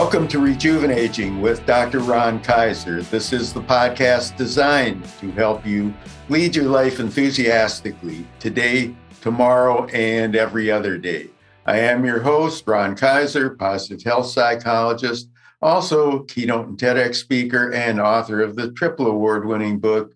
Welcome to Rejuvenating with Dr. Ron Kaiser. This is the podcast designed to help you lead your life enthusiastically today, tomorrow, and every other day. I am your host, Ron Kaiser, positive health psychologist, also keynote and TEDx speaker, and author of the triple award winning book,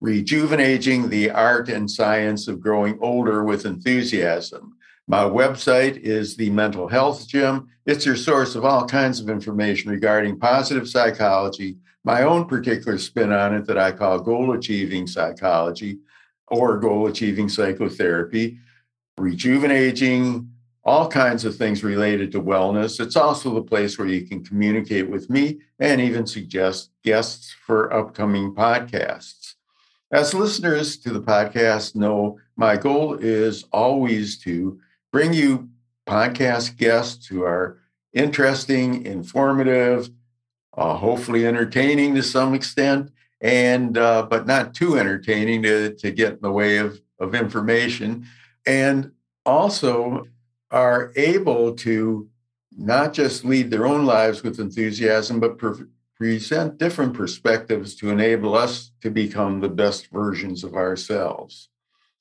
Rejuvenating the Art and Science of Growing Older with Enthusiasm. My website is the Mental Health Gym. It's your source of all kinds of information regarding positive psychology, my own particular spin on it that I call goal achieving psychology or goal achieving psychotherapy, rejuvenating, all kinds of things related to wellness. It's also the place where you can communicate with me and even suggest guests for upcoming podcasts. As listeners to the podcast know, my goal is always to bring you podcast guests who are interesting, informative, uh, hopefully entertaining to some extent, and uh, but not too entertaining to, to get in the way of, of information, and also are able to not just lead their own lives with enthusiasm, but pre- present different perspectives to enable us to become the best versions of ourselves.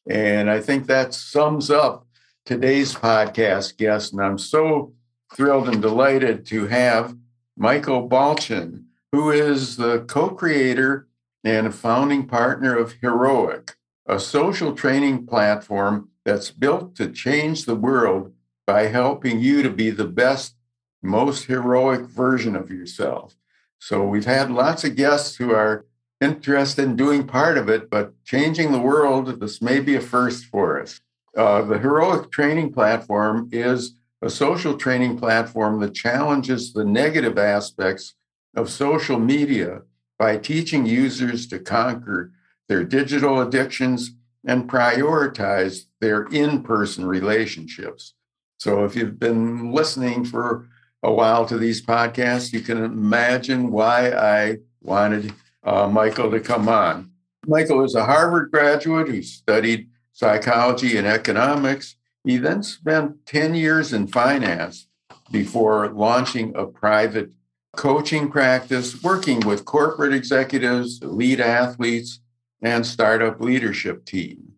And I think that sums up today's podcast guest, and I'm so thrilled and delighted to have Michael Balchan, who is the co creator and founding partner of Heroic, a social training platform that's built to change the world by helping you to be the best, most heroic version of yourself. So we've had lots of guests who are interested in doing part of it, but changing the world, this may be a first for us. Uh, the Heroic Training Platform is a social training platform that challenges the negative aspects of social media by teaching users to conquer their digital addictions and prioritize their in person relationships. So, if you've been listening for a while to these podcasts, you can imagine why I wanted uh, Michael to come on. Michael is a Harvard graduate who studied psychology and economics. He then spent 10 years in finance before launching a private coaching practice, working with corporate executives, elite athletes, and startup leadership team.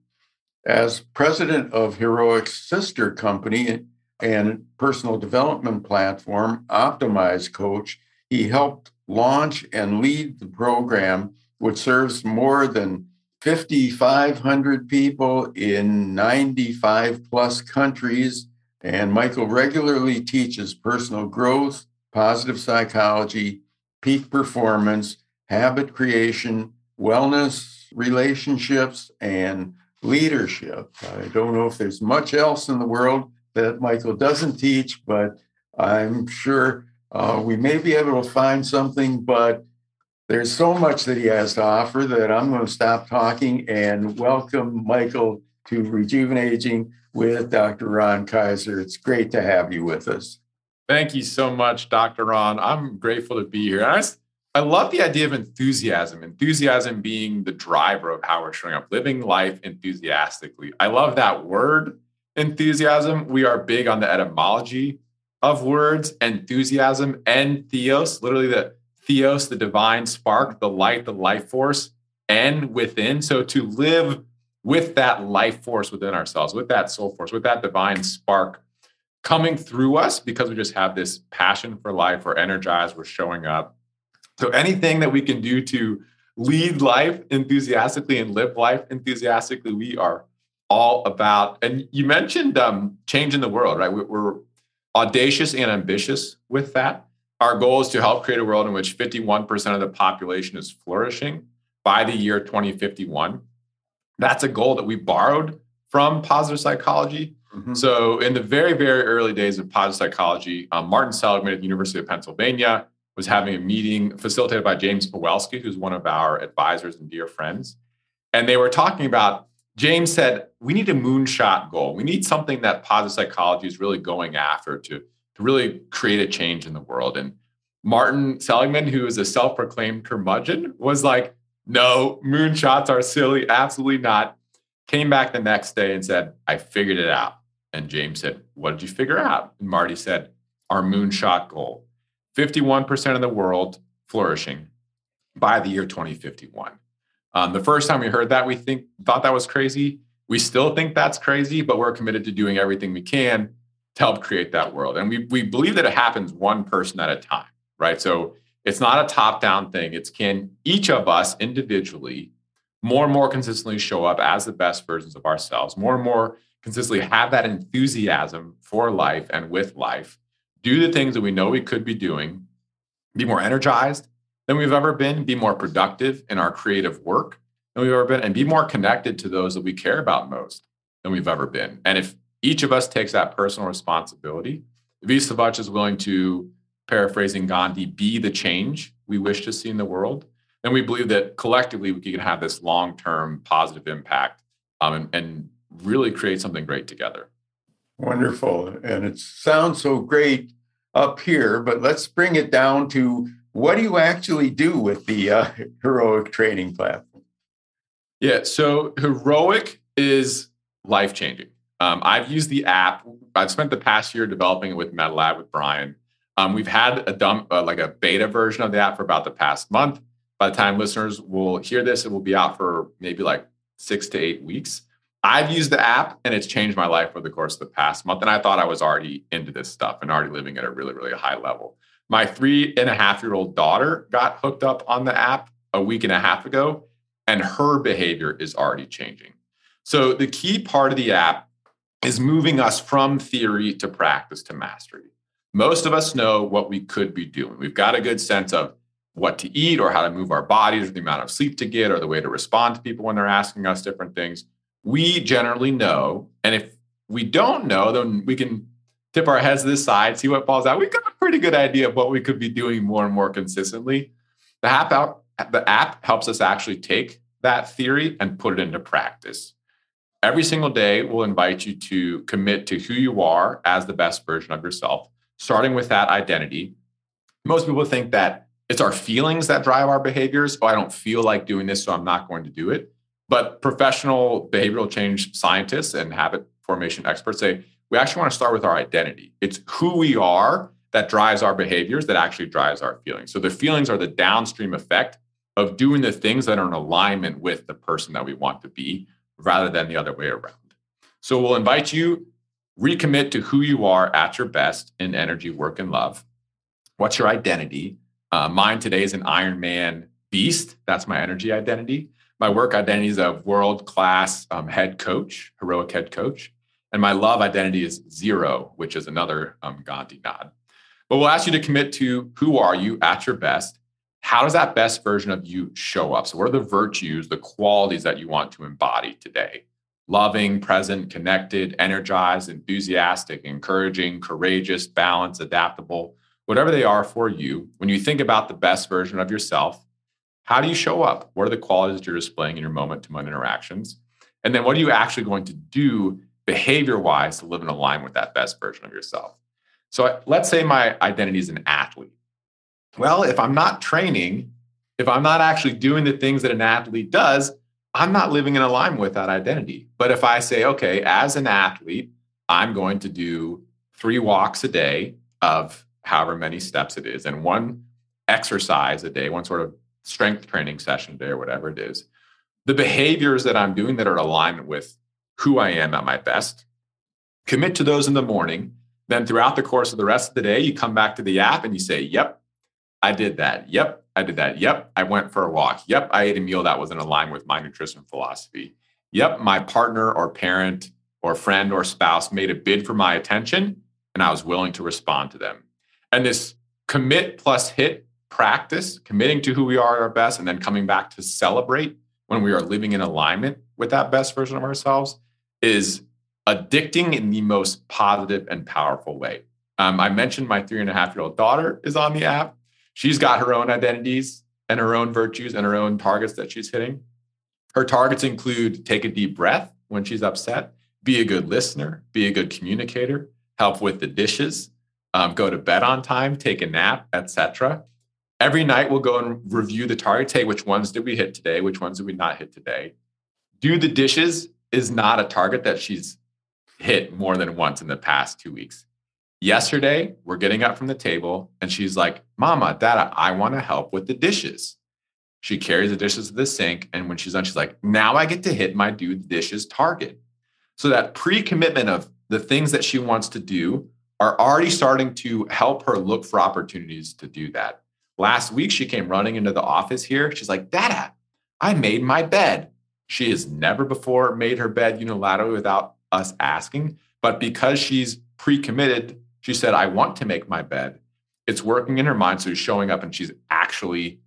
As president of Heroic's sister company and personal development platform, Optimize Coach, he helped launch and lead the program, which serves more than 5,500 people in 95 plus countries. And Michael regularly teaches personal growth, positive psychology, peak performance, habit creation, wellness, relationships, and leadership. I don't know if there's much else in the world that Michael doesn't teach, but I'm sure uh, we may be able to find something. But there's so much that he has to offer that I'm going to stop talking and welcome Michael to Rejuvenating with Dr. Ron Kaiser. It's great to have you with us. Thank you so much, Dr. Ron. I'm grateful to be here. I, I love the idea of enthusiasm, enthusiasm being the driver of how we're showing up, living life enthusiastically. I love that word, enthusiasm. We are big on the etymology of words, enthusiasm and theos, literally the theos, the divine spark, the light, the life force, and within. So to live with that life force within ourselves, with that soul force, with that divine spark coming through us because we just have this passion for life, we're energized, we're showing up. So anything that we can do to lead life enthusiastically and live life enthusiastically, we are all about. And you mentioned um, changing the world, right? We're audacious and ambitious with that. Our goal is to help create a world in which 51% of the population is flourishing by the year 2051. That's a goal that we borrowed from positive psychology. Mm-hmm. So, in the very, very early days of positive psychology, um, Martin Seligman at the University of Pennsylvania was having a meeting facilitated by James Pawelski, who's one of our advisors and dear friends. And they were talking about, James said, we need a moonshot goal. We need something that positive psychology is really going after to to really create a change in the world. And Martin Seligman, who is a self proclaimed curmudgeon, was like, no, moonshots are silly. Absolutely not. Came back the next day and said, I figured it out. And James said, What did you figure out? And Marty said, Our moonshot goal 51% of the world flourishing by the year 2051. Um, the first time we heard that, we think thought that was crazy. We still think that's crazy, but we're committed to doing everything we can to help create that world. And we, we believe that it happens one person at a time, right? So it's not a top down thing. It's can each of us individually more and more consistently show up as the best versions of ourselves, more and more consistently have that enthusiasm for life and with life, do the things that we know we could be doing, be more energized than we've ever been, be more productive in our creative work than we've ever been, and be more connected to those that we care about most than we've ever been. And if each of us takes that personal responsibility, if each of us is willing to, paraphrasing Gandhi, be the change we wish to see in the world, then we believe that collectively we can have this long term positive impact um, and, and really create something great together. Wonderful. And it sounds so great up here, but let's bring it down to what do you actually do with the uh, heroic training platform? Yeah, so heroic is life changing. Um, I've used the app. I've spent the past year developing it with MetaLab with Brian. Um, we've had a dump, uh, like a beta version of the app for about the past month. By the time listeners will hear this, it will be out for maybe like six to eight weeks. I've used the app and it's changed my life over the course of the past month. And I thought I was already into this stuff and already living at a really, really high level. My three and a half year old daughter got hooked up on the app a week and a half ago, and her behavior is already changing. So, the key part of the app is moving us from theory to practice to mastery. Most of us know what we could be doing. We've got a good sense of what to eat or how to move our bodies or the amount of sleep to get or the way to respond to people when they're asking us different things we generally know. And if we don't know, then we can tip our heads to the side, see what falls out. We've got a pretty good idea of what we could be doing more and more consistently. The app, out, the app helps us actually take that theory and put it into practice. Every single day, we'll invite you to commit to who you are as the best version of yourself, starting with that identity. Most people think that it's our feelings that drive our behaviors. Oh, I don't feel like doing this, so I'm not going to do it. But professional behavioral change scientists and habit formation experts say we actually want to start with our identity. It's who we are that drives our behaviors, that actually drives our feelings. So the feelings are the downstream effect of doing the things that are in alignment with the person that we want to be rather than the other way around. So we'll invite you recommit to who you are at your best in energy, work, and love. What's your identity? Uh, mine today is an Iron Man beast. That's my energy identity my work identity is a world class um, head coach, heroic head coach. And my love identity is zero, which is another um, Gandhi nod. But we'll ask you to commit to who are you at your best? How does that best version of you show up? So, what are the virtues, the qualities that you want to embody today? Loving, present, connected, energized, enthusiastic, encouraging, courageous, balanced, adaptable, whatever they are for you. When you think about the best version of yourself, how do you show up? What are the qualities that you're displaying in your moment to moment interactions? And then what are you actually going to do behavior wise to live in alignment with that best version of yourself? So let's say my identity is an athlete. Well, if I'm not training, if I'm not actually doing the things that an athlete does, I'm not living in alignment with that identity. But if I say, okay, as an athlete, I'm going to do three walks a day of however many steps it is, and one exercise a day, one sort of strength training session a day or whatever it is, the behaviors that I'm doing that are aligned with who I am at my best, commit to those in the morning. Then throughout the course of the rest of the day, you come back to the app and you say, Yep, I did that. Yep, I did that. Yep, I went for a walk. Yep, I ate a meal that was in alignment with my nutrition philosophy. Yep, my partner or parent or friend or spouse made a bid for my attention and I was willing to respond to them. And this commit plus hit practice, committing to who we are at our best, and then coming back to celebrate when we are living in alignment with that best version of ourselves is addicting in the most positive and powerful way. Um, I mentioned my three and a half year old daughter is on the app. She's got her own identities and her own virtues and her own targets that she's hitting. Her targets include take a deep breath when she's upset, be a good listener, be a good communicator, help with the dishes, um, go to bed on time, take a nap, etc every night we'll go and review the targets. Hey, which ones did we hit today? Which ones did we not hit today? Do the dishes is not a target that she's hit more than once in the past two weeks. Yesterday, we're getting up from the table and she's like, Mama, Dada, I want to help with the dishes. She carries the dishes to the sink. And when she's done, she's like, now I get to hit my do dishes target. So that pre commitment of the things that she wants to do are already starting to help her look for opportunities to do that. Last week, she came running into the office here. She's like, Dada, I made my bed. She has never before made her bed unilaterally without us asking. But because she's pre committed, she said, I want to make my bed. It's working in her mind. So she's showing up and she's actually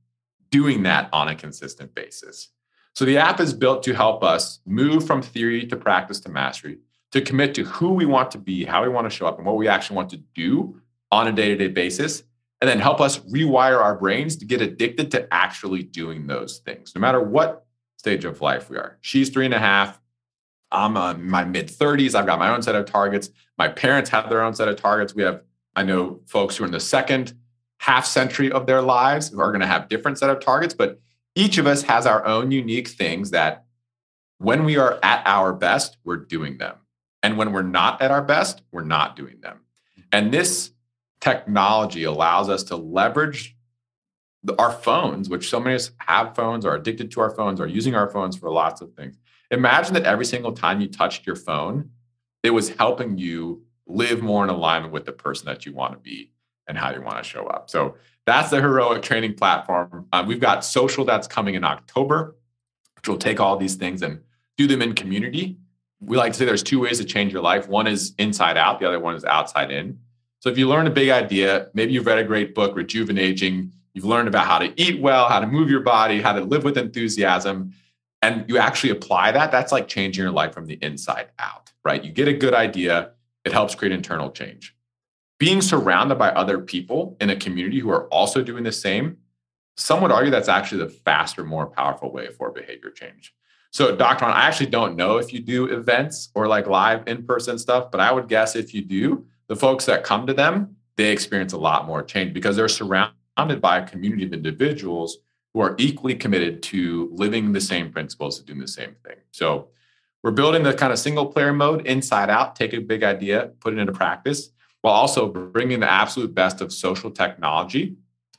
doing that on a consistent basis. So the app is built to help us move from theory to practice to mastery, to commit to who we want to be, how we want to show up, and what we actually want to do on a day to day basis, and then help us rewire our brains to get addicted to actually doing those things, no matter what stage of life we are. She's three and a half. I'm uh, in my mid 30s. I've got my own set of targets. My parents have their own set of targets. We have, I know folks who are in the second half century of their lives who are going to have different set of targets, but each of us has our own unique things that when we are at our best, we're doing them. And when we're not at our best, we're not doing them. And this technology allows us to leverage our phones, which so many of us have phones, are addicted to our phones, are using our phones for lots of things. Imagine that every single time you touched your phone, it was helping you live more in alignment with the person that you want to be and how you want to show up. So that's the heroic training platform. Uh, we've got social that's coming in October, which will take all these things and do them in community. We like to say there's two ways to change your life. One is inside out, the other one is outside in. So if you learn a big idea, maybe you've read a great book, Rejuvenating, you've learned about how to eat well, how to move your body, how to live with enthusiasm, and you actually apply that, that's like changing your life from the inside out, right? You get a good idea, it helps create internal change being surrounded by other people in a community who are also doing the same, some would argue that's actually the faster, more powerful way for behavior change. So, Dr. I actually don't know if you do events or like live in person stuff, but I would guess if you do, the folks that come to them, they experience a lot more change because they're surrounded by a community of individuals who are equally committed to living the same principles and doing the same thing. So, we're building the kind of single player mode inside out, take a big idea, put it into practice while also bringing the absolute best of social technology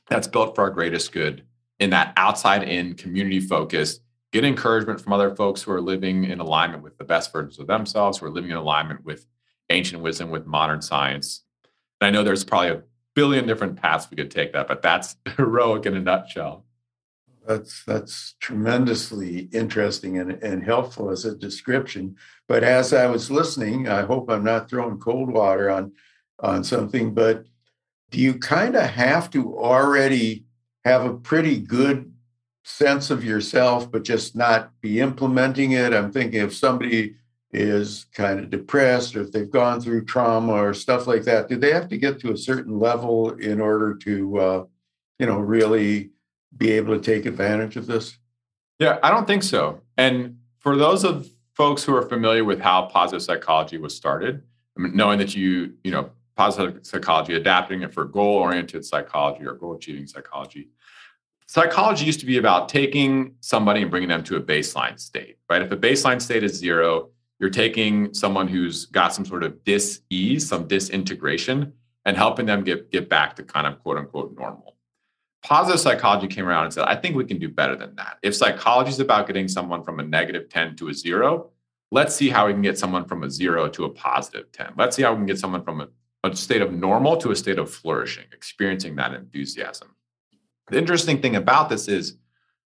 that's built for our greatest good in that outside in community focus get encouragement from other folks who are living in alignment with the best versions of themselves who are living in alignment with ancient wisdom with modern science and i know there's probably a billion different paths we could take that but that's heroic in a nutshell that's that's tremendously interesting and, and helpful as a description but as i was listening i hope i'm not throwing cold water on on something, but do you kind of have to already have a pretty good sense of yourself, but just not be implementing it? I'm thinking if somebody is kind of depressed or if they've gone through trauma or stuff like that, do they have to get to a certain level in order to, uh, you know, really be able to take advantage of this? Yeah, I don't think so. And for those of folks who are familiar with how positive psychology was started, I mean, knowing that you, you know, positive psychology, adapting it for goal oriented psychology or goal achieving psychology. Psychology used to be about taking somebody and bringing them to a baseline state, right? If a baseline state is zero, you're taking someone who's got some sort of dis ease, some disintegration, and helping them get, get back to kind of quote unquote normal. Positive psychology came around and said, I think we can do better than that. If psychology is about getting someone from a negative 10 to a zero, let's see how we can get someone from a zero to a positive 10. Let's see how we can get someone from a a state of normal to a state of flourishing, experiencing that enthusiasm. The interesting thing about this is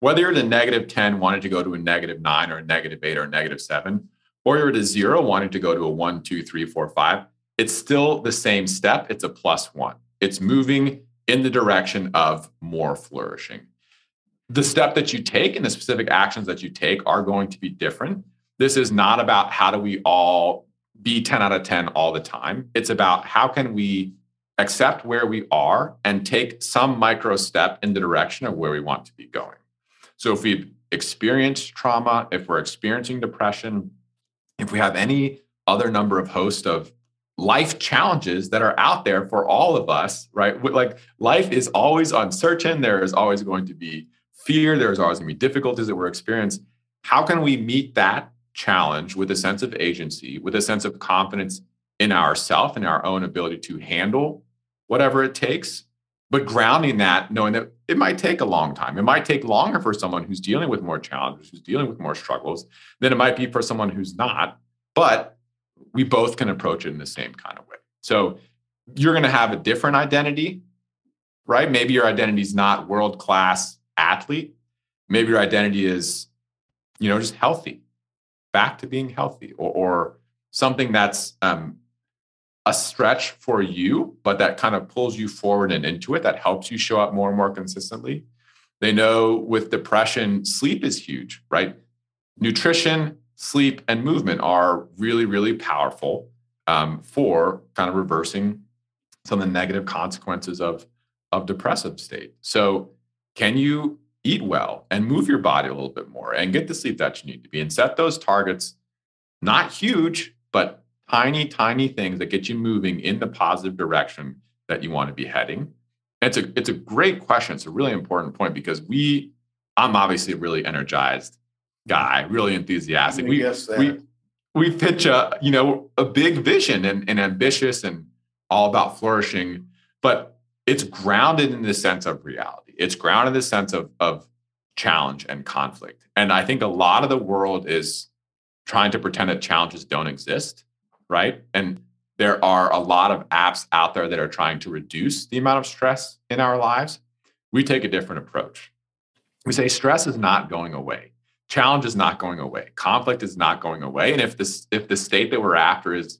whether you're at a negative 10, wanting to go to a negative nine or a negative eight or a negative seven, or you're at a zero, wanting to go to a one, two, three, four, five, it's still the same step. It's a plus one. It's moving in the direction of more flourishing. The step that you take and the specific actions that you take are going to be different. This is not about how do we all be 10 out of 10 all the time. It's about how can we accept where we are and take some micro step in the direction of where we want to be going. So if we've experienced trauma, if we're experiencing depression, if we have any other number of host of life challenges that are out there for all of us, right? Like life is always uncertain. There is always going to be fear. There's always going to be difficulties that we're experiencing. How can we meet that challenge with a sense of agency, with a sense of confidence in ourself and our own ability to handle whatever it takes, but grounding that, knowing that it might take a long time. It might take longer for someone who's dealing with more challenges, who's dealing with more struggles than it might be for someone who's not. But we both can approach it in the same kind of way. So you're going to have a different identity, right? Maybe your identity is not world class athlete. Maybe your identity is, you know, just healthy, back to being healthy, or, or something that's um, a stretch for you, but that kind of pulls you forward and into it, that helps you show up more and more consistently. They know with depression, sleep is huge, right? Nutrition, sleep, and movement are really, really powerful um, for kind of reversing some of the negative consequences of, of depressive state. So, can you eat well and move your body a little bit more and get the sleep that you need to be and set those targets, not huge, but tiny, tiny things that get you moving in the positive direction that you want to be heading? it's a it's a great question. It's a really important point because we, I'm obviously really energized guy, really enthusiastic. We we we pitch a you know a big vision and, and ambitious and all about flourishing, but it's grounded in the sense of reality. It's grounded in the sense of of challenge and conflict. And I think a lot of the world is trying to pretend that challenges don't exist right? And there are a lot of apps out there that are trying to reduce the amount of stress in our lives. We take a different approach. We say stress is not going away. Challenge is not going away. Conflict is not going away. And if this if the state that we're after is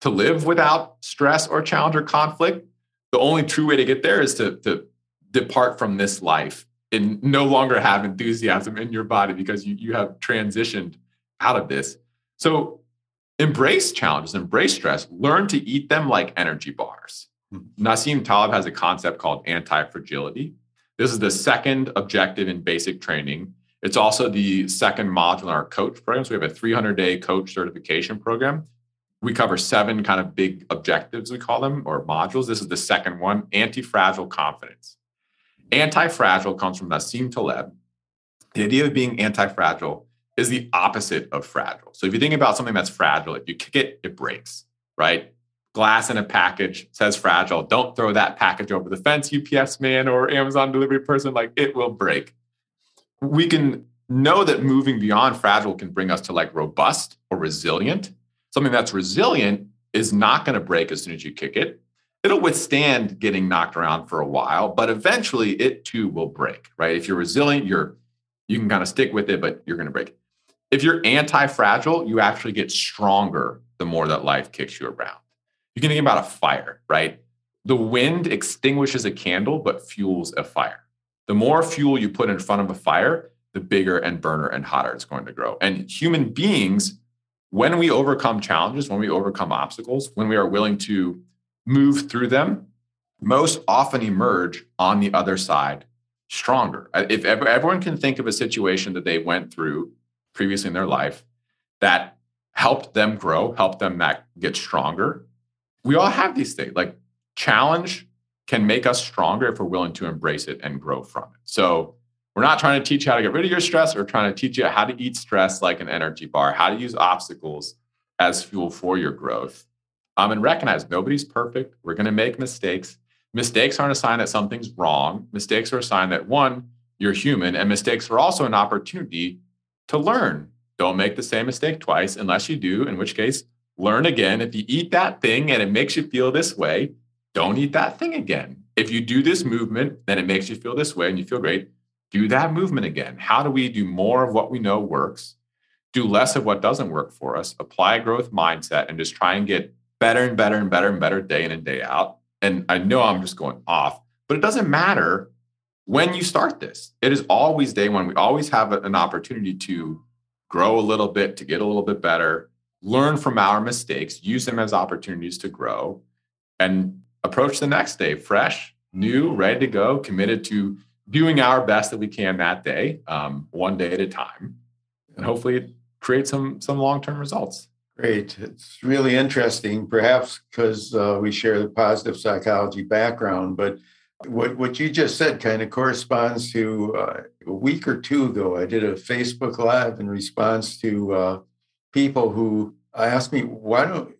to live without stress or challenge or conflict, the only true way to get there is to, to depart from this life and no longer have enthusiasm in your body because you, you have transitioned out of this. So embrace challenges, embrace stress, learn to eat them like energy bars. Mm-hmm. Nassim Taleb has a concept called anti fragility. This is the second objective in basic training. It's also the second module in our coach program. So we have a 300 day coach certification program. We cover seven kind of big objectives, we call them, or modules. This is the second one anti fragile confidence. Anti fragile comes from Nassim Taleb. The idea of being anti fragile is the opposite of fragile. So if you think about something that's fragile, if you kick it, it breaks, right? Glass in a package says fragile. Don't throw that package over the fence, UPS man or Amazon delivery person, like it will break. We can know that moving beyond fragile can bring us to like robust or resilient. Something that's resilient is not going to break as soon as you kick it. It'll withstand getting knocked around for a while, but eventually it too will break, right? If you're resilient, you're you can kind of stick with it, but you're going to break. If you're anti fragile, you actually get stronger the more that life kicks you around. You can think about a fire, right? The wind extinguishes a candle, but fuels a fire. The more fuel you put in front of a fire, the bigger and burner and hotter it's going to grow. And human beings, when we overcome challenges, when we overcome obstacles, when we are willing to move through them, most often emerge on the other side stronger. Uh, if everyone can think of a situation that they went through previously in their life that helped them grow, helped them get stronger. We all have these things. Like challenge can make us stronger if we're willing to embrace it and grow from it. So we're not trying to teach you how to get rid of your stress. We're trying to teach you how to eat stress like an energy bar, how to use obstacles as fuel for your growth. Um, and recognize nobody's perfect. We're going to make mistakes. Mistakes aren't a sign that something's wrong. Mistakes are a sign that one, you're human, and mistakes are also an opportunity to learn. Don't make the same mistake twice unless you do, in which case, learn again. If you eat that thing and it makes you feel this way, don't eat that thing again. If you do this movement then it makes you feel this way and you feel great, do that movement again. How do we do more of what we know works, do less of what doesn't work for us, apply a growth mindset, and just try and get better and better and better and better day in and day out? And I know I'm just going off, but it doesn't matter when you start this. It is always day one. We always have an opportunity to grow a little bit, to get a little bit better, learn from our mistakes, use them as opportunities to grow, and approach the next day fresh, new, ready to go, committed to doing our best that we can that day, um, one day at a time, and hopefully create some some long term results. Great. It's really interesting, perhaps because uh, we share the positive psychology background, but what what you just said kind of corresponds to uh, a week or two ago. I did a Facebook Live in response to uh, people who asked me, "Why don't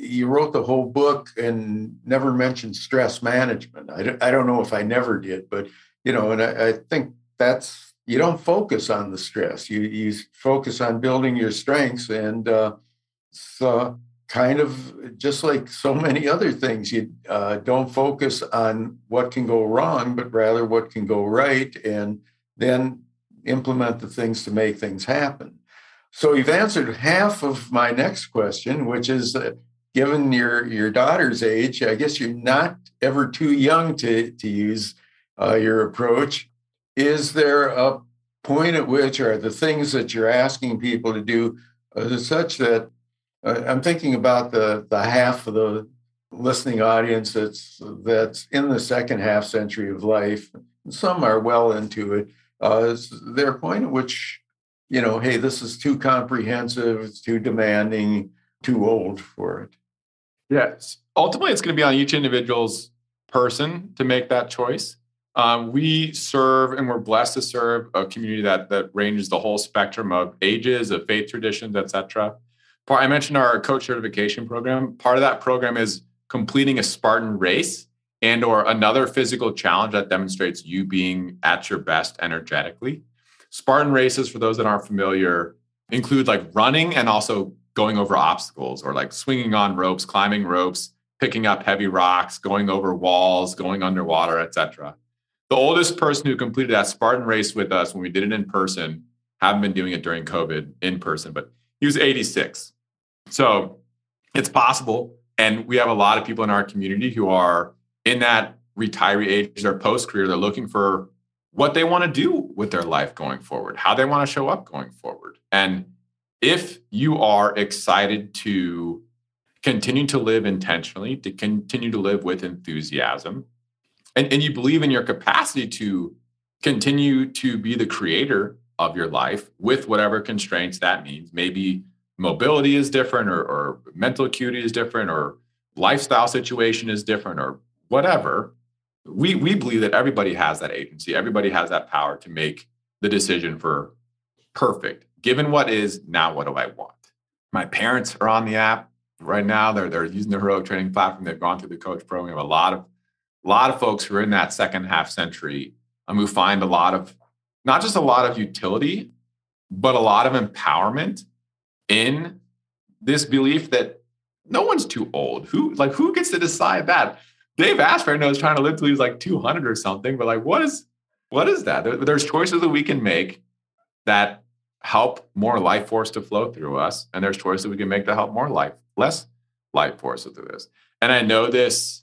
you wrote the whole book and never mentioned stress management. I don't, I don't know if I never did, but you know, and I, I think that's you don't focus on the stress. You you focus on building your strengths, and uh, so kind of just like so many other things, you uh, don't focus on what can go wrong, but rather what can go right, and then implement the things to make things happen. So you've answered half of my next question, which is uh, given your your daughter's age, I guess you're not ever too young to to use uh, your approach. Is there a point at which are the things that you're asking people to do uh, such that uh, I'm thinking about the the half of the listening audience that's that's in the second half century of life. Some are well into it. Uh, is there a point at which you know, hey, this is too comprehensive, it's too demanding, too old for it? Yes. Ultimately, it's going to be on each individual's person to make that choice. Um, we serve and we're blessed to serve a community that that ranges the whole spectrum of ages, of faith traditions, etc. I mentioned our coach certification program. Part of that program is completing a Spartan race and or another physical challenge that demonstrates you being at your best energetically. Spartan races, for those that aren't familiar, include like running and also going over obstacles or like swinging on ropes, climbing ropes, picking up heavy rocks, going over walls, going underwater, etc. The oldest person who completed that Spartan race with us when we did it in person, haven't been doing it during COVID in person, but he was 86. So it's possible. And we have a lot of people in our community who are in that retiree age or post career. They're looking for what they want to do with their life going forward, how they want to show up going forward. And if you are excited to continue to live intentionally, to continue to live with enthusiasm, and, and you believe in your capacity to continue to be the creator of your life with whatever constraints that means, maybe mobility is different or, or mental acuity is different or lifestyle situation is different or whatever we we believe that everybody has that agency. Everybody has that power to make the decision for perfect given what is now what do i want my parents are on the app right now they're they're using the heroic training platform they've gone through the coach program a lot of a lot of folks who are in that second half century um, who find a lot of not just a lot of utility but a lot of empowerment in this belief that no one's too old. Who like who gets to decide that? Dave Asprey knows trying to live till he's like 200 or something, but like what is what is that? There, there's choices that we can make that help more life force to flow through us, and there's choices we can make to help more life less life force through this. And I know this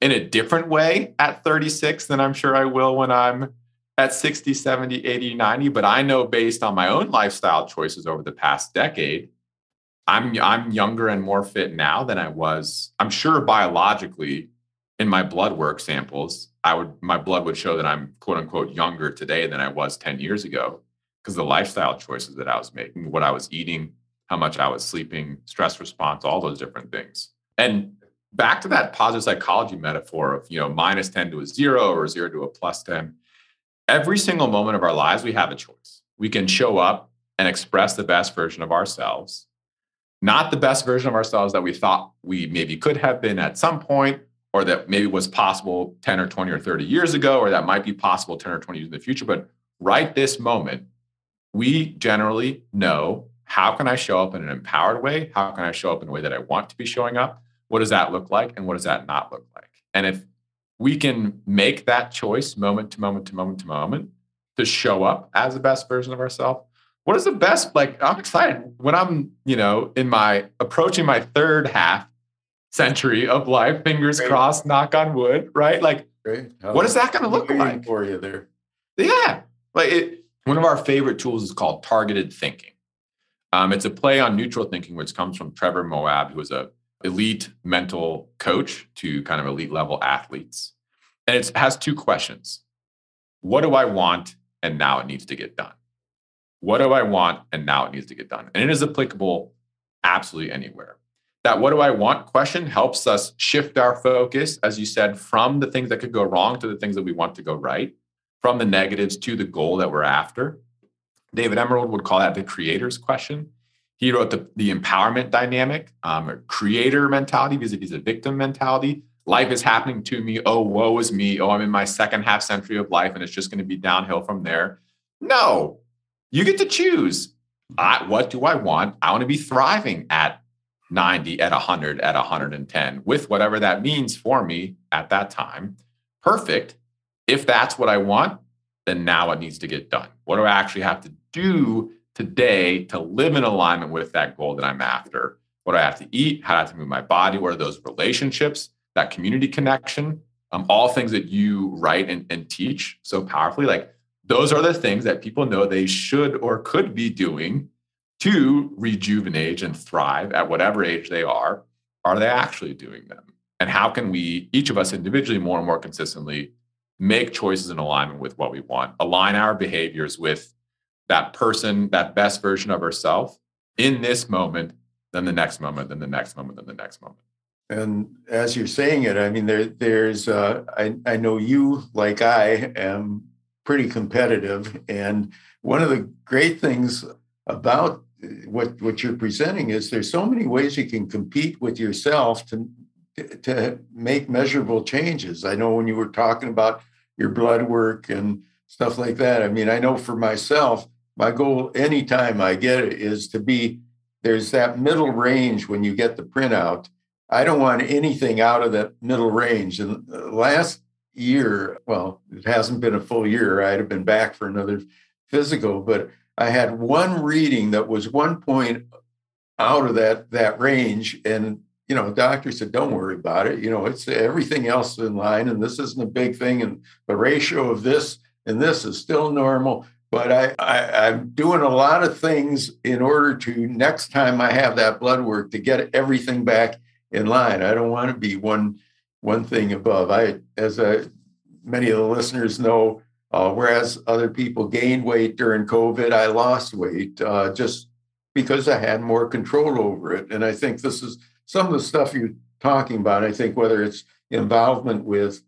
in a different way at 36 than I'm sure I will when I'm at 60, 70, 80, 90, but I know based on my own lifestyle choices over the past decade, I'm I'm younger and more fit now than I was. I'm sure biologically in my blood work samples, I would my blood would show that I'm quote unquote younger today than I was 10 years ago because the lifestyle choices that I was making, what I was eating, how much I was sleeping, stress response, all those different things. And back to that positive psychology metaphor of, you know, minus 10 to a zero or zero to a plus 10 every single moment of our lives, we have a choice. We can show up and express the best version of ourselves, not the best version of ourselves that we thought we maybe could have been at some point, or that maybe was possible 10 or 20 or 30 years ago, or that might be possible 10 or 20 years in the future. But right this moment, we generally know how can I show up in an empowered way? How can I show up in a way that I want to be showing up? What does that look like? And what does that not look like? And if we can make that choice moment to moment to moment to moment to show up as the best version of ourselves. What is the best? Like, I'm excited when I'm, you know, in my approaching my third half century of life, fingers Great. crossed, knock on wood, right? Like, what is that going to look like for you there? Yeah. Like, it, one of our favorite tools is called targeted thinking. Um, it's a play on neutral thinking, which comes from Trevor Moawad, who is a elite mental coach to kind of elite level athletes. And it has two questions What do I want? And now it needs to get done. What do I want? And now it needs to get done. And it is applicable absolutely anywhere. That what do I want question helps us shift our focus, as you said, from the things that could go wrong to the things that we want to go right, from the negatives to the goal that we're after. David Emerald would call that the creator's question. He wrote the, the empowerment dynamic, um, creator mentality vis-a-vis a victim mentality. Life is happening to me. Oh, woe is me. Oh, I'm in my second half century of life and it's just going to be downhill from there. No, you get to choose. I, what do I want? I want to be thriving at 90, at 100, at 110, with whatever that means for me at that time. Perfect. If that's what I want, then now it needs to get done. What do I actually have to do today to live in alignment with that goal that I'm after? What do I have to eat? How do I have to move my body? What are those relationships? That community connection? Um, all things that you write and, and teach so powerfully. Like those are the things that people know they should or could be doing to rejuvenate and thrive at whatever age they are. Are they actually doing them? And how can we, each of us individually, more and more consistently, make choices in alignment with what we want, align our behaviors with that person, that best version of ourselves in this moment, then the next moment, then the next moment, then the next moment. And as you're saying it, I mean, there, there's, uh, I, I know you, like I, am pretty competitive. And one of the great things about what, what you're presenting is there's so many ways you can compete with yourself to, to make measurable changes. I know when you were talking about your blood work and stuff like that. I mean, I know for myself, my goal anytime I get it is to be there's that middle range when you get the printout. I don't want anything out of that middle range. And last year, well, it hasn't been a full year. I'd have been back for another physical, but I had one reading that was one point out of that that range, and you know, doctor said, "Don't worry about it. You know, it's everything else in line, and this isn't a big thing, and the ratio of this and this is still normal." But I, I I'm doing a lot of things in order to next time I have that blood work to get everything back in line. I don't want to be one one thing above. I, as a, many of the listeners know, uh, whereas other people gained weight during COVID, I lost weight uh, just because I had more control over it. And I think this is some of the stuff you're talking about, I think whether it's involvement with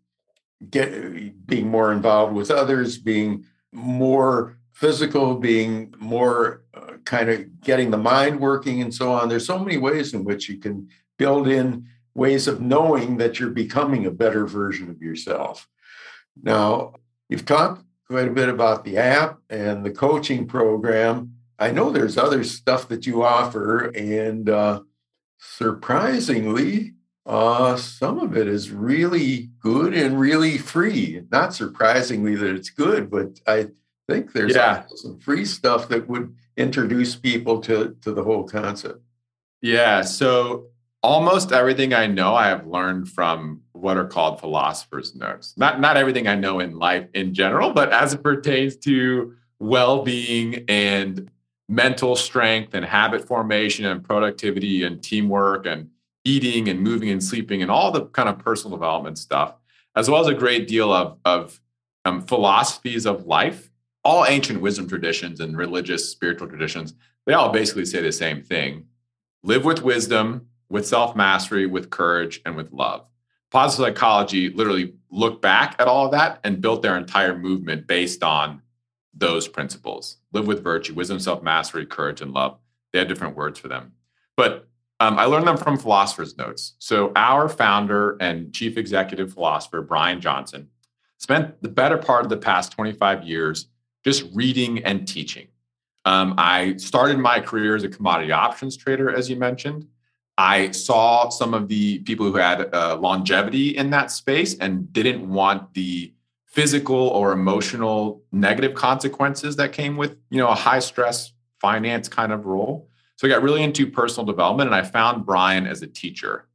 get being more involved with others, being more physical, being more uh, kind of getting the mind working and so on. There's so many ways in which you can build in ways of knowing that you're becoming a better version of yourself. Now, you've talked quite a bit about the app and the coaching program. I know there's other stuff that you offer, and uh, surprisingly, uh, some of it is really good and really free. Not surprisingly that it's good, but I think there's yeah. some free stuff that would introduce people to, to the whole concept. Yeah. So almost everything I know, I have learned from what are called philosophers' notes. Not not everything I know in life in general, but as it pertains to well-being and mental strength and habit formation and productivity and teamwork and eating and moving and sleeping and all the kind of personal development stuff, as well as a great deal of, of um, philosophies of life. All ancient wisdom traditions and religious spiritual traditions, they all basically say the same thing live with wisdom, with self mastery, with courage, and with love. Positive psychology literally looked back at all of that and built their entire movement based on those principles live with virtue, wisdom, self mastery, courage, and love. They had different words for them. But um, I learned them from philosophers' notes. So, our founder and chief executive philosopher, Brian Johnson, spent the better part of the past 25 years just reading and teaching. Um, I started my career as a commodity options trader, as you mentioned. I saw some of the people who had uh, longevity in that space and didn't want the physical or emotional negative consequences that came with you know a high stress finance kind of role. So i got really into personal development and i found Brian as a teacher.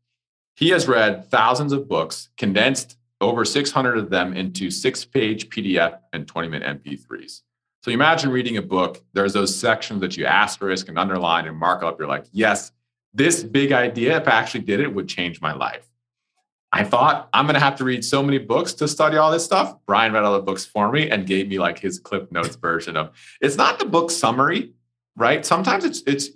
He has read thousands of books condensed over 600 of them into six page pdf and 20 minute mp3s so you imagine reading a book there's those sections that you asterisk and underline and mark up. You're like yes this big idea if i actually did it would change my life I thought I'm going to have to read so many books to study all this stuff. Brian read all the books for me and gave me like his clip notes version of it's not the book summary, right? Sometimes it's it's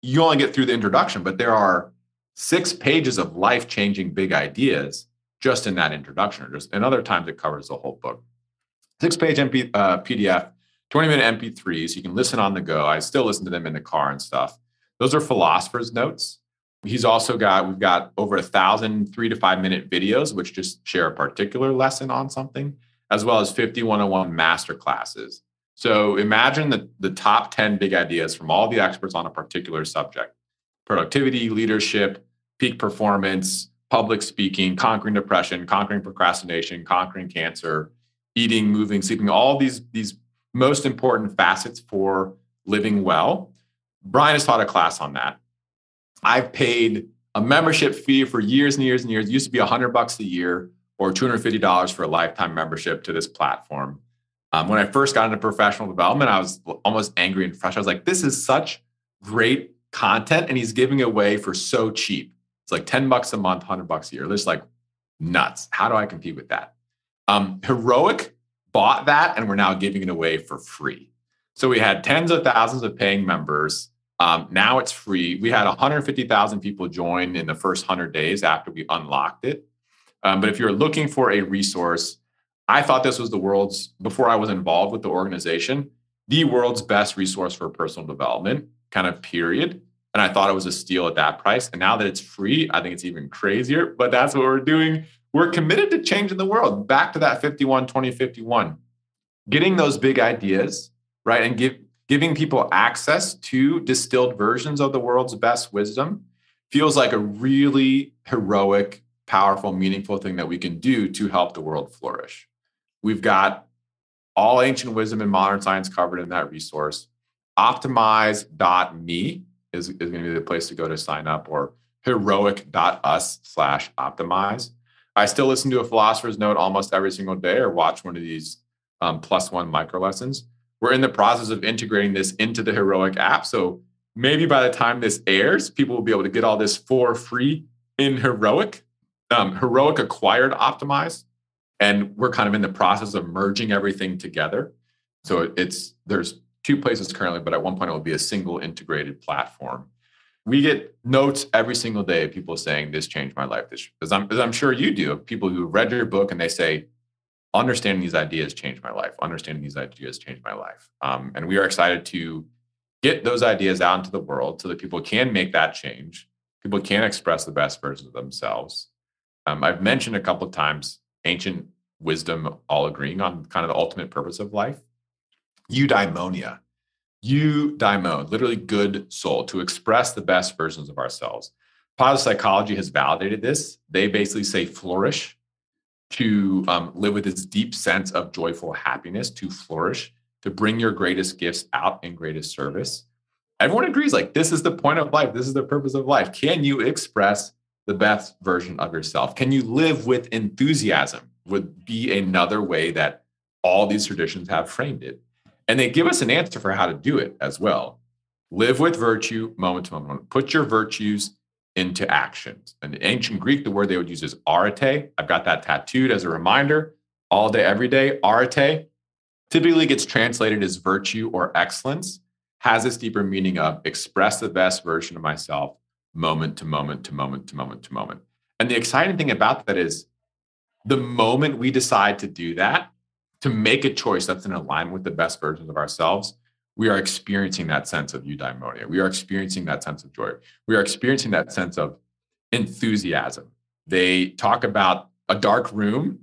you only get through the introduction, but there are six pages of life-changing big ideas just in that introduction. Just and other times it covers the whole book. Six-page MP, uh, PDF, 20-minute MP3s. You can listen on the go. I still listen to them in the car and stuff. Those are philosophers' notes. He's also got, we've got over a thousand three to five minute videos, which just share a particular lesson on something, as well as 50 101 master classes. So imagine the, the top 10 big ideas from all the experts on a particular subject productivity, leadership, peak performance, public speaking, conquering depression, conquering procrastination, conquering cancer, eating, moving, sleeping, all these, these most important facets for living well. Brian has taught a class on that. I've paid a membership fee for years and years and years. It used to be 100 bucks a year or $250 for a lifetime membership to this platform. Um, when I first got into professional development, I was almost angry and frustrated. I was like, this is such great content, and he's giving it away for so cheap. It's like 10 bucks a month, 100 bucks a year. It's like nuts. How do I compete with that? Um, Heroic bought that, and we're now giving it away for free. So we had tens of thousands of paying members um, now it's free. We had 150,000 people join in the first 100 days after we unlocked it. Um, but if you're looking for a resource, I thought this was the world's, before I was involved with the organization, the world's best resource for personal development, kind of period. And I thought it was a steal at that price. And now that it's free, I think it's even crazier. But that's what we're doing. We're committed to changing the world. Back to that 51 20 51. Getting those big ideas, right? And give giving people access to distilled versions of the world's best wisdom feels like a really heroic, powerful, meaningful thing that we can do to help the world flourish. We've got all ancient wisdom and modern science covered in that resource. Optimize.me is, is going to be the place to go to sign up or heroic.us slash optimize. I still listen to a philosopher's note almost every single day or watch one of these um, plus one micro lessons we're in the process of integrating this into the Heroic app. So maybe by the time this airs, people will be able to get all this for free in Heroic. Um, Heroic acquired Optimize, and we're kind of in the process of merging everything together. So it's there's two places currently, but at one point it will be a single integrated platform. We get notes every single day of people saying this changed my life. This, as I'm, as I'm sure you do, of people who read your book and they say, understanding these ideas changed my life. Understanding these ideas changed my life. Um, and we are excited to get those ideas out into the world so that people can make that change. People can express the best version of themselves. Um, I've mentioned a couple of times ancient wisdom all agreeing on kind of the ultimate purpose of life. Eudaimonia, eudaimon, literally good soul, to express the best versions of ourselves. Positive psychology has validated this. They basically say flourish to um, live with this deep sense of joyful happiness, to flourish, to bring your greatest gifts out in greatest service. Everyone agrees, like, this is the point of life. This is the purpose of life. Can you express the best version of yourself? Can you live with enthusiasm? Would be another way that all these traditions have framed it. And they give us an answer for how to do it as well. Live with virtue moment to moment. Put your virtues into actions. In ancient Greek, the word they would use is arete. I've got that tattooed as a reminder all day, every day. Arete typically gets translated as virtue or excellence, has this deeper meaning of express the best version of myself moment to moment to moment to moment to moment. And the exciting thing about that is the moment we decide to do that, to make a choice that's in alignment with the best versions of ourselves, we are experiencing that sense of eudaimonia. We are experiencing that sense of joy. We are experiencing that sense of enthusiasm. They talk about a dark room.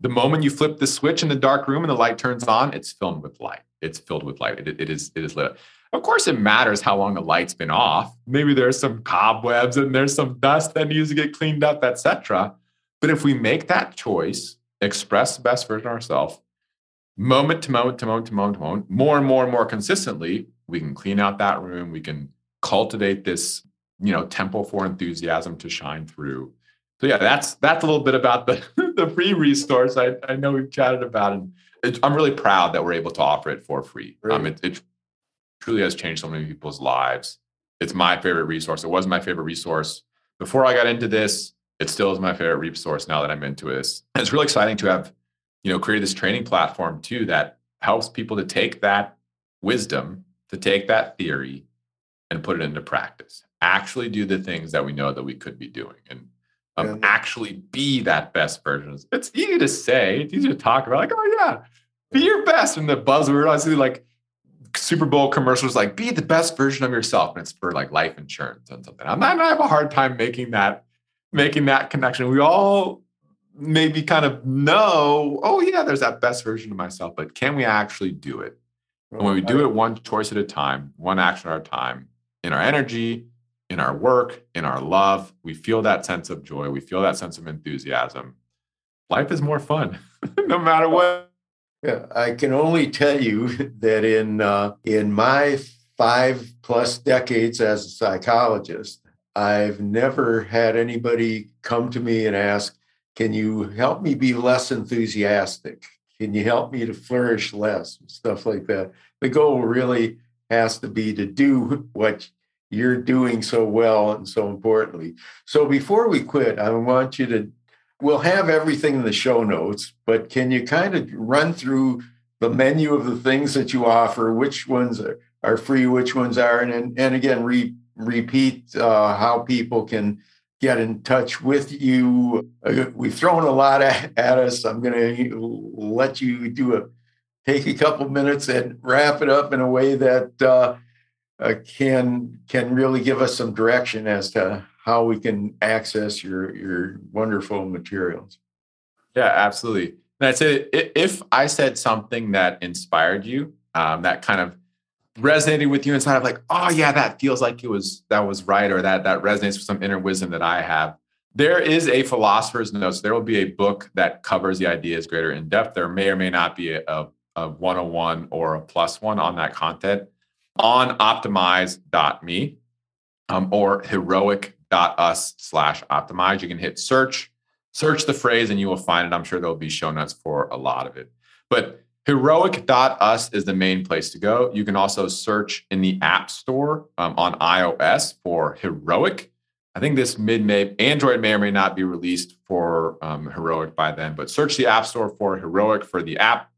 The moment you flip the switch in the dark room and the light turns on, it's filled with light. It's filled with light. it, it is it is lit. Of course, it matters how long the light's been off. Maybe there's some cobwebs and there's some dust that needs to get cleaned up, etc. But if we make that choice, express the best version of ourselves, moment to moment to moment to moment to moment, more and more and more consistently, we can clean out that room. We can cultivate this, you know, temple for enthusiasm to shine through. So yeah, that's that's a little bit about the the free resource. I, I know we've chatted about, and it, I'm really proud that we're able to offer it for free. Um, it, it truly has changed so many people's lives. It's my favorite resource. It was my favorite resource before I got into this. It still is my favorite resource now that I'm into this. It's really exciting to have you know, created this training platform too that helps people to take that wisdom, to take that theory and put it into practice. Actually do the things that we know that we could be doing and um, yeah. actually be that best version. It's easy to say, it's easy to talk about, like, oh yeah, be your best. And the buzzword, I see like Super Bowl commercials like be the best version of yourself, and it's for like life insurance and something. I'm not. I have a hard time making that making that connection. We all maybe kind of know, oh yeah, there's that best version of myself, but can we actually do it? And when we do it one choice at a time, one action at a time, in our energy, in our work, in our love, we feel that sense of joy, we feel that sense of enthusiasm. Life is more fun, no matter what. Yeah, I can only tell you that in uh, in my five plus decades as a psychologist, I've never had anybody come to me and ask, "Can you help me be less enthusiastic? Can you help me to flourish less?" Stuff like that. The goal really has to be to do what you're doing so well and so importantly. So before we quit, I want you to we'll have everything in the show notes, but can you kind of run through the menu of the things that you offer, which ones are, are free, which ones aren't, and, and again, re, repeat uh, how people can get in touch with you. Uh, we've thrown a lot at, at us. I'm going to let you do a take a couple minutes and wrap it up in a way that uh, uh, can can really give us some direction as to how we can access your your wonderful materials. Yeah, absolutely. And I'd say if I said something that inspired you, um, that kind of resonated with you inside of like, oh yeah, that feels like it was that was right, or that that resonates with some inner wisdom that I have. There is a philosopher's notes. There will be a book that covers the ideas greater in depth. There may or may not be a, a 101 or a plus one on that content on optimize.me um, or heroic.us slash optimize. You can hit search, search the phrase, and you will find it. I'm sure there'll be show notes for a lot of it. But heroic.us is the main place to go. You can also search in the App Store um, on iOS for Heroic. I think this mid May, Android may or may not be released for um, Heroic by then, but search the App Store for Heroic for the app.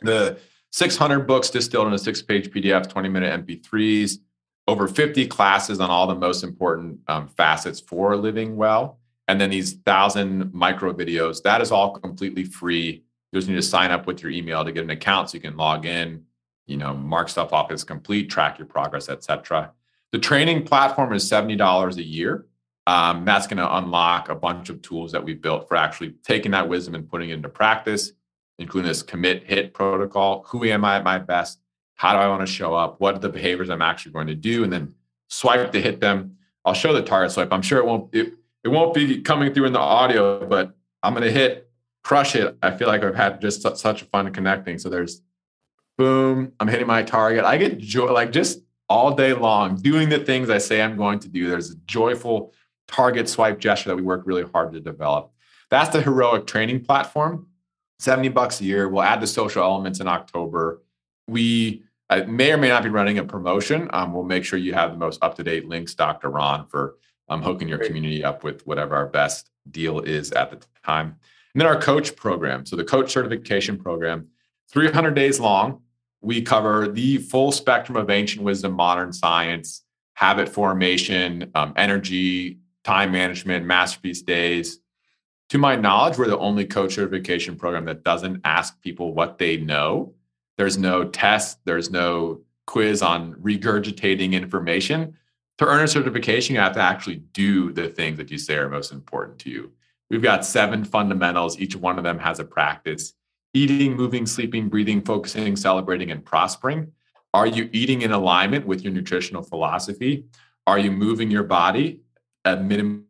The 600 books distilled into six page PDFs, 20 minute MP3s, over 50 classes on all the most important um, facets for living well. And then these thousand micro videos, that is all completely free. You just need to sign up with your email to get an account so you can log in, you know, mark stuff off as complete, track your progress, etc. The training platform is $70 a year. Um, that's going to unlock a bunch of tools that we've built for actually taking that wisdom and putting it into practice including this commit hit protocol. Who am I at my best? How do I want to show up? What are the behaviors I'm actually going to do? And then swipe to hit them. I'll show the target swipe. I'm sure it won't it, it won't be coming through in the audio, but I'm going to hit crush it. I feel like I've had just such a fun connecting. So there's boom, I'm hitting my target. I get joy like just all day long doing the things I say I'm going to do. There's a joyful target swipe gesture that we work really hard to develop. That's the heroic training platform. 70 bucks a year. We'll add the social elements in October. We uh, may or may not be running a promotion. Um, we'll make sure you have the most up to date links, Dr. Ron, for um, hooking your community up with whatever our best deal is at the time. And then our coach program. So, the coach certification program, 300 days long. We cover the full spectrum of ancient wisdom, modern science, habit formation, um, energy, time management, masterpiece days, to my knowledge, we're the only coach certification program that doesn't ask people what they know. There's no test, there's no quiz on regurgitating information. To earn a certification, you have to actually do the things that you say are most important to you. We've got seven fundamentals. Each one of them has a practice eating, moving, sleeping, breathing, focusing, celebrating, and prospering. Are you eating in alignment with your nutritional philosophy? Are you moving your body at minimum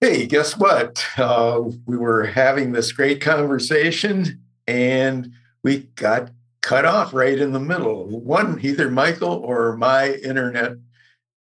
Hey, guess what? Uh, we were having this great conversation and we got cut off right in the middle. One, either Michael or my internet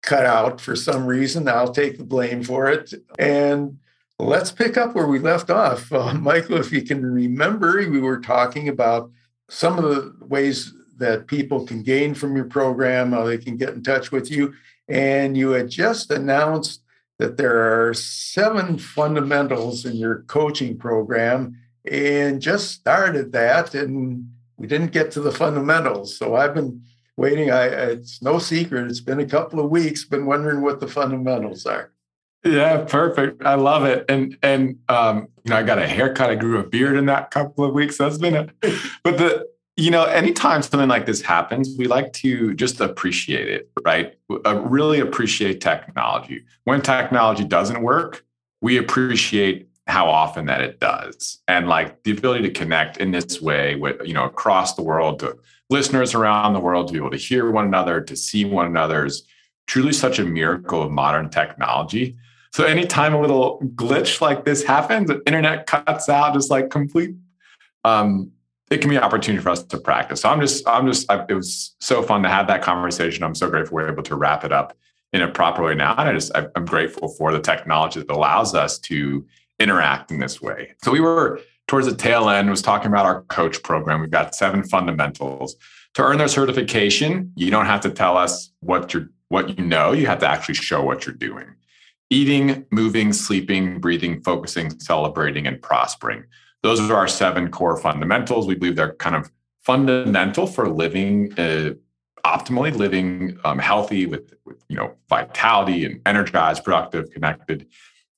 cut out for some reason. I'll take the blame for it. And let's pick up where we left off. Uh, Michael, if you can remember, we were talking about some of the ways that people can gain from your program, how they can get in touch with you. And you had just announced that there are seven fundamentals in your coaching program and just started that and we didn't get to the fundamentals. So i've been waiting. I it's no secret. It's been a couple of weeks. Been wondering what the fundamentals are yeah perfect. I love it. And and um you know i got a haircut. I grew a beard in that couple of weeks. That's been a but the you know, anytime something like this happens, we like to just appreciate it, right? Uh, really appreciate technology. When technology doesn't work, we appreciate how often that it does. And like the ability to connect in this way with you know across the world to listeners around the world to be able to hear one another to see one another's truly such a miracle of modern technology so anytime a little glitch like this happens the internet cuts out just like complete um it can be an opportunity for us to practice so i'm just i'm just I, it was so fun to have that conversation i'm so grateful we're able to wrap it up in a proper way now and i just i'm grateful for the technology that allows us to interact in this way. So we were towards the tail end was talking about our coach program. We've got seven fundamentals. To earn their certification, you don't have to tell us what you're what you know, you have to actually show what you're doing. Eating, moving, sleeping, breathing, focusing, celebrating, and prospering. Those are our seven core fundamentals. We believe they're kind of fundamental for living uh, optimally, living um, healthy with, with you know vitality and energized, productive, connected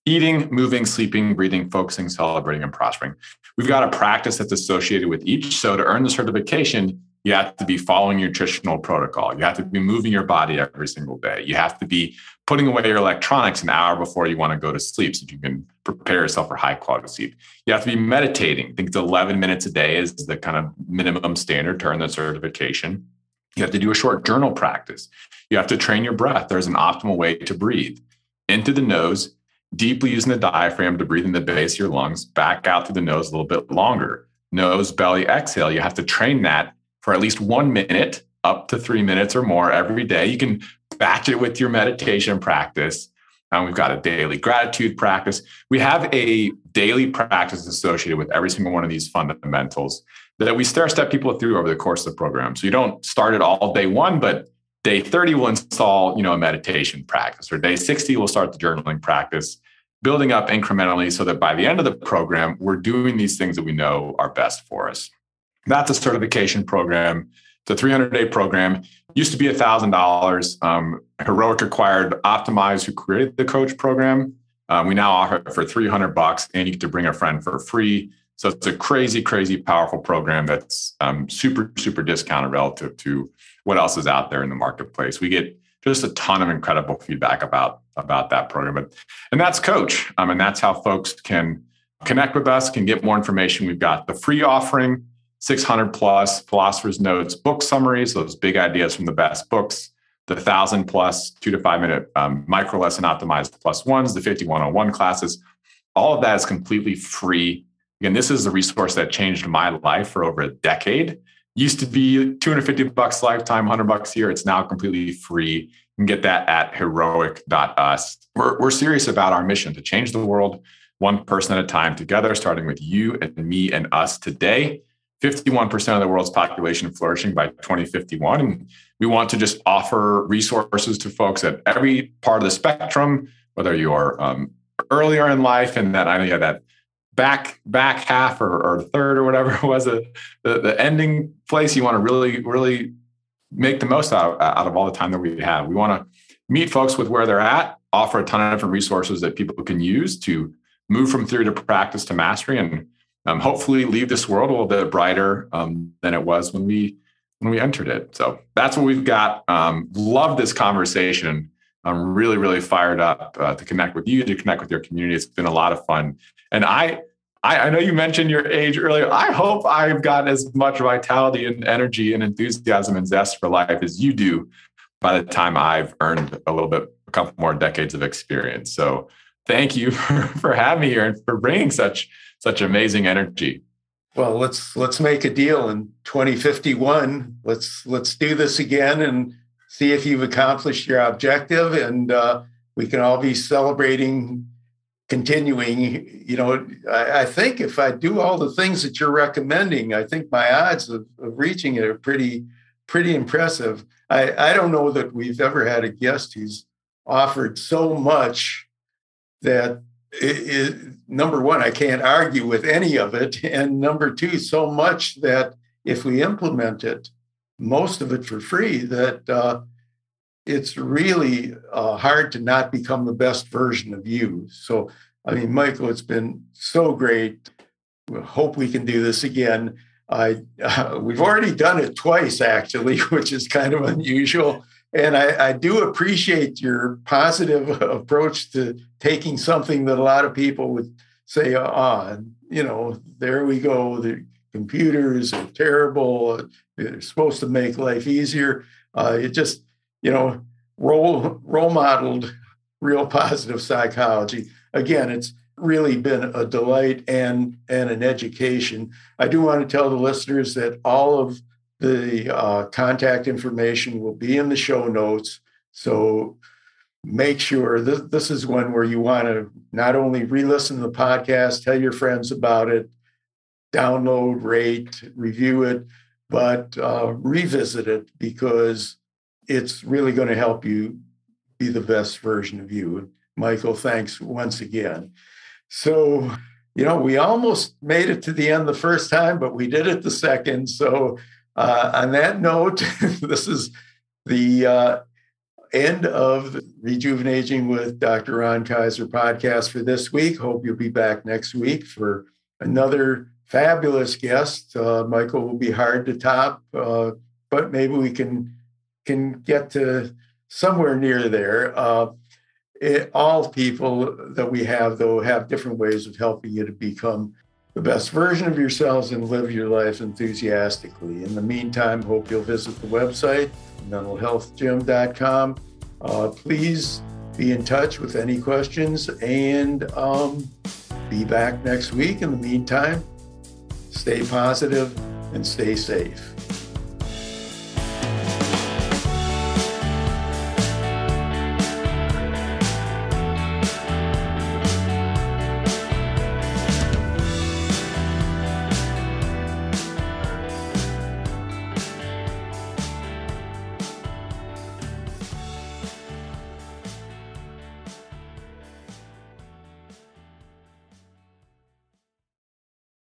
eating, moving, sleeping, breathing, focusing, celebrating, and prospering. We've got a practice that's associated with each. So to earn the certification, you have to be following your nutritional protocol. You have to be moving your body every single day. You have to be putting away your electronics an hour before you want to go to sleep so you can prepare yourself for high quality sleep. You have to be meditating. I think it's 11 minutes a day is the kind of minimum standard to earn the certification. You have to do a short journal practice. You have to train your breath. There's an optimal way to breathe into the nose deeply using the diaphragm to breathe in the base of your lungs, back out through the nose a little bit longer. Nose, belly, exhale. You have to train that for at least one minute, up to three minutes or more every day. You can batch it with your meditation practice. And we've got a daily gratitude practice. We have a daily practice associated with every single one of these fundamentals that we stair step people through over the course of the program. So you don't start it all day one, but day 30 will install you know a meditation practice or day 60 will start the journaling practice building up incrementally so that by the end of the program, we're doing these things that we know are best for us. That's a certification program. A 300 day program. Used to be $1,000. Um, Heroic acquired Optimize, who created the coach program. Um, we now offer it for 300 bucks, and you get to bring a friend for free. So it's a crazy, crazy powerful program that's um, super, super discounted relative to what else is out there in the marketplace. We get just a ton of incredible feedback about about that program. But, and that's Coach, um, and that's how folks can connect with us, can get more information. We've got the free offering, 600 plus philosophers notes, book summaries, those big ideas from the best books, the thousand plus two to five minute um, micro lesson optimized plus ones, the 5101 classes. All of that is completely free. Again, this is the resource that changed my life for over a decade used to be 250 bucks lifetime, 100 bucks a year. It's now completely free. You can get that at heroic.us. We're, we're serious about our mission to change the world one person at a time together, starting with you and me and us today. 51% of the world's population flourishing by 2051. And we want to just offer resources to folks at every part of the spectrum, whether you're um, earlier in life and that I know have that back back half or, or third or whatever it was a, the, the ending place you want to really really make the most out, out of all the time that we have we want to meet folks with where they're at offer a ton of different resources that people can use to move from theory to practice to mastery and um, hopefully leave this world a little bit brighter um, than it was when we when we entered it. So that's what we've got. Um, love this conversation. I'm really really fired up uh, to connect with you to connect with your community. It's been a lot of fun. And I, I, I know you mentioned your age earlier. I hope I've got as much vitality and energy and enthusiasm and zest for life as you do by the time I've earned a little bit, a couple more decades of experience. So thank you for, for having me here and for bringing such such amazing energy. Well, let's let's make a deal in 2051. Let's let's do this again and see if you've accomplished your objective, and uh, we can all be celebrating continuing, you know, I, I, think if I do all the things that you're recommending, I think my odds of, of reaching it are pretty, pretty impressive. I, I don't know that we've ever had a guest who's offered so much that it, number one, I can't argue with any of it. And number two, so much that if we implement it, most of it for free, that uh, it's really uh, hard to not become the best version of you. So, I mean, Michael, it's been so great. We hope we can do this again. I uh, we've already done it twice actually, which is kind of unusual. And I, I, do appreciate your positive approach to taking something that a lot of people would say, "Ah, you know, there we go. The computers are terrible. They're supposed to make life easier." Uh, it just, you know, role role modeled real positive psychology. Again, it's really been a delight and and an education. I do want to tell the listeners that all of the uh, contact information will be in the show notes. So make sure this, this is one where you want to not only re-listen to the podcast, tell your friends about it, download, rate, review it, but uh, revisit it because it's really going to help you be the best version of you. Michael, thanks once again. So, you know, we almost made it to the end the first time, but we did it the second. So, uh, on that note, this is the uh, end of Rejuvenating with Dr. Ron Kaiser podcast for this week. Hope you'll be back next week for another fabulous guest. Uh, Michael will be hard to top, uh, but maybe we can can get to somewhere near there. Uh, it, all people that we have, though, have different ways of helping you to become the best version of yourselves and live your life enthusiastically. In the meantime, hope you'll visit the website, mentalhealthgym.com. Uh, please be in touch with any questions and um, be back next week. In the meantime, stay positive and stay safe.